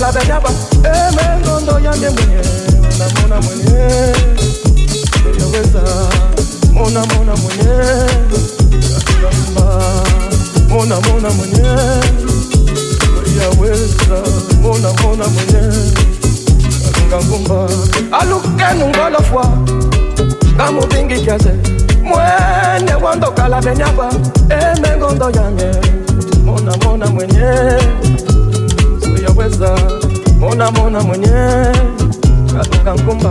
kwandokala benyaba emengondo eh, yange mwenye mona mona mwenye yaweza mona mona mwenye mona mona mwenye mona mona mwenye eh, mona mona mwenye yaweza mona mona mwenye ngangumba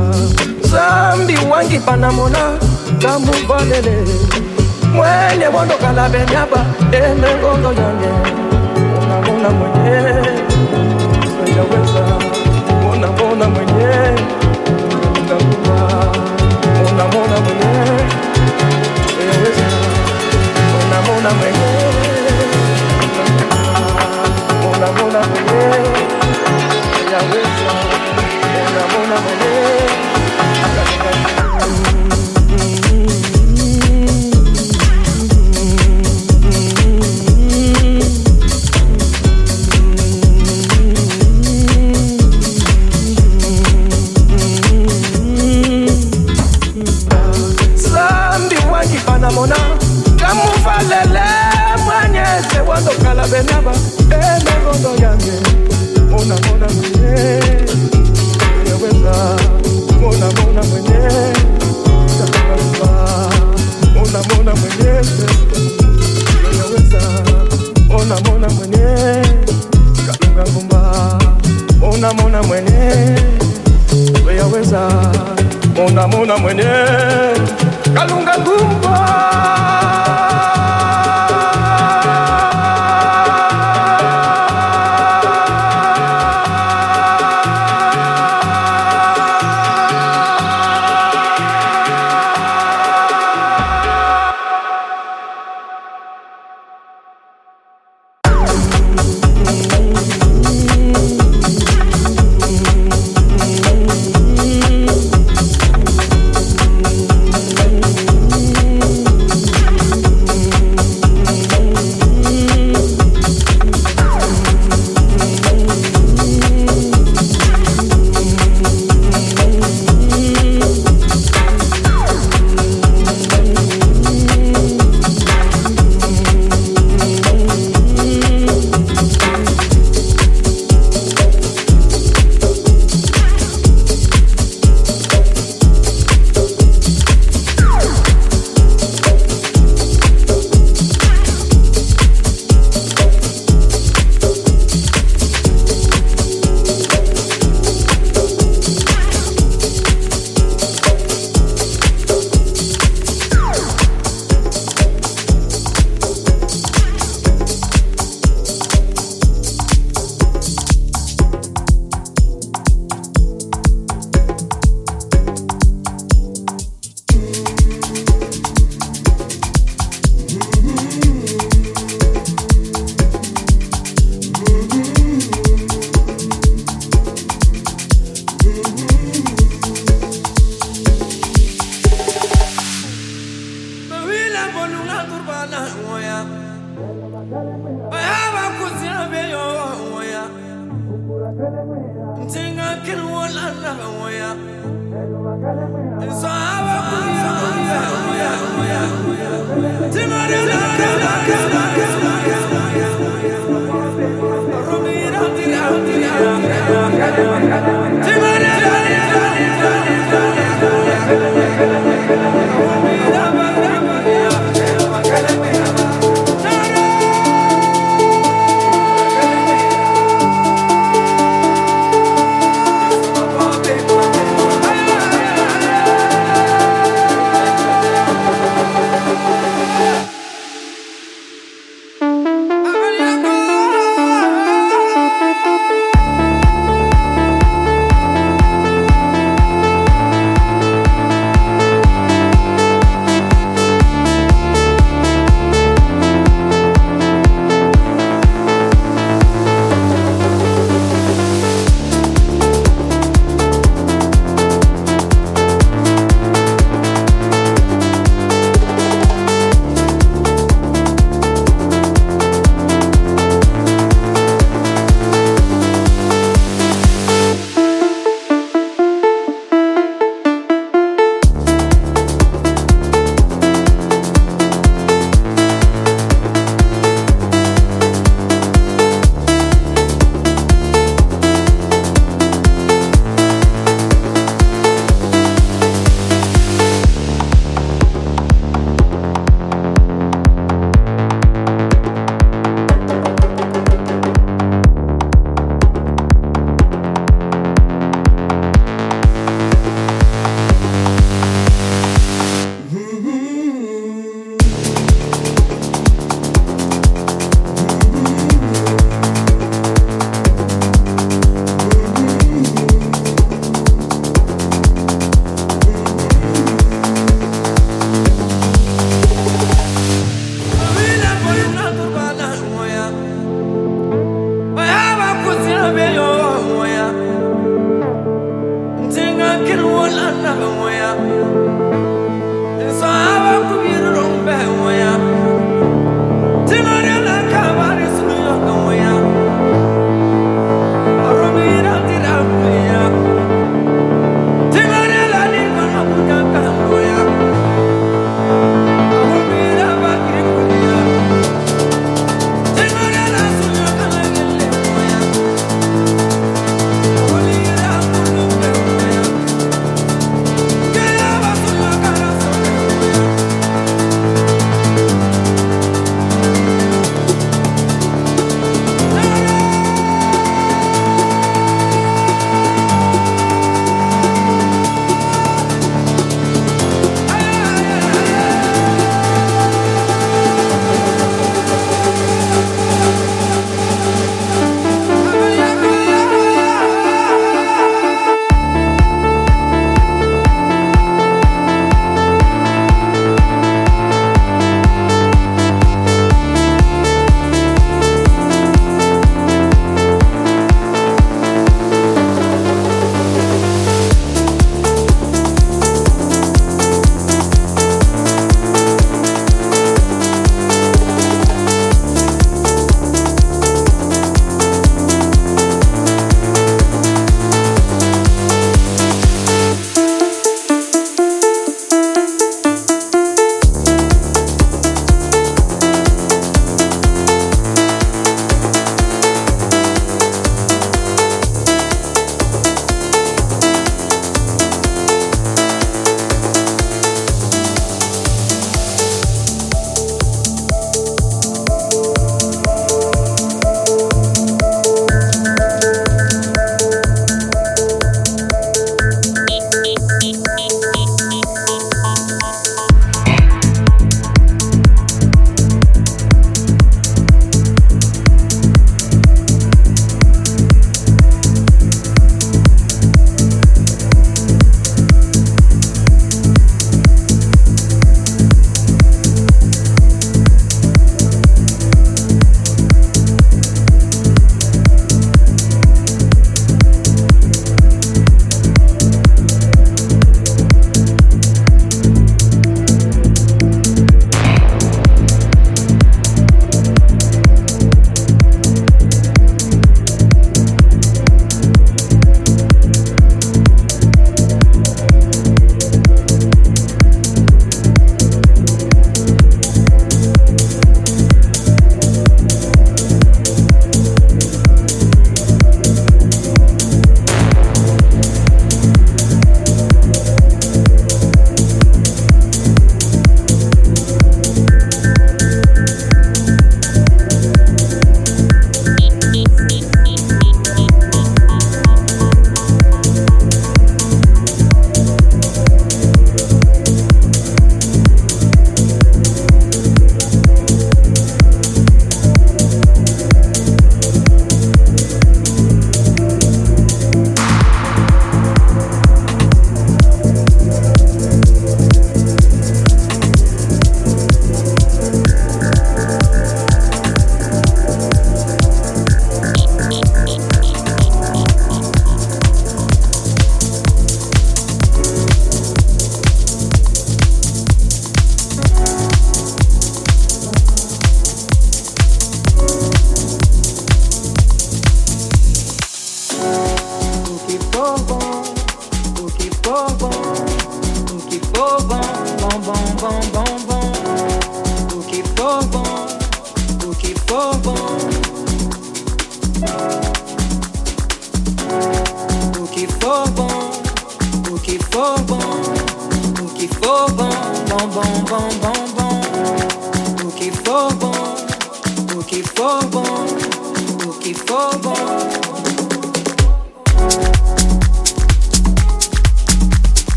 zambi wangi panamona ngamuvalele mwene wandokala benyaba emengondo yange. Mona mona mwenye Timmy!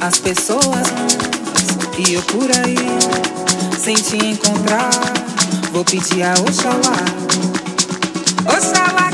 As pessoas e eu por aí, sem te encontrar, vou pedir a Oxalá. Oxalá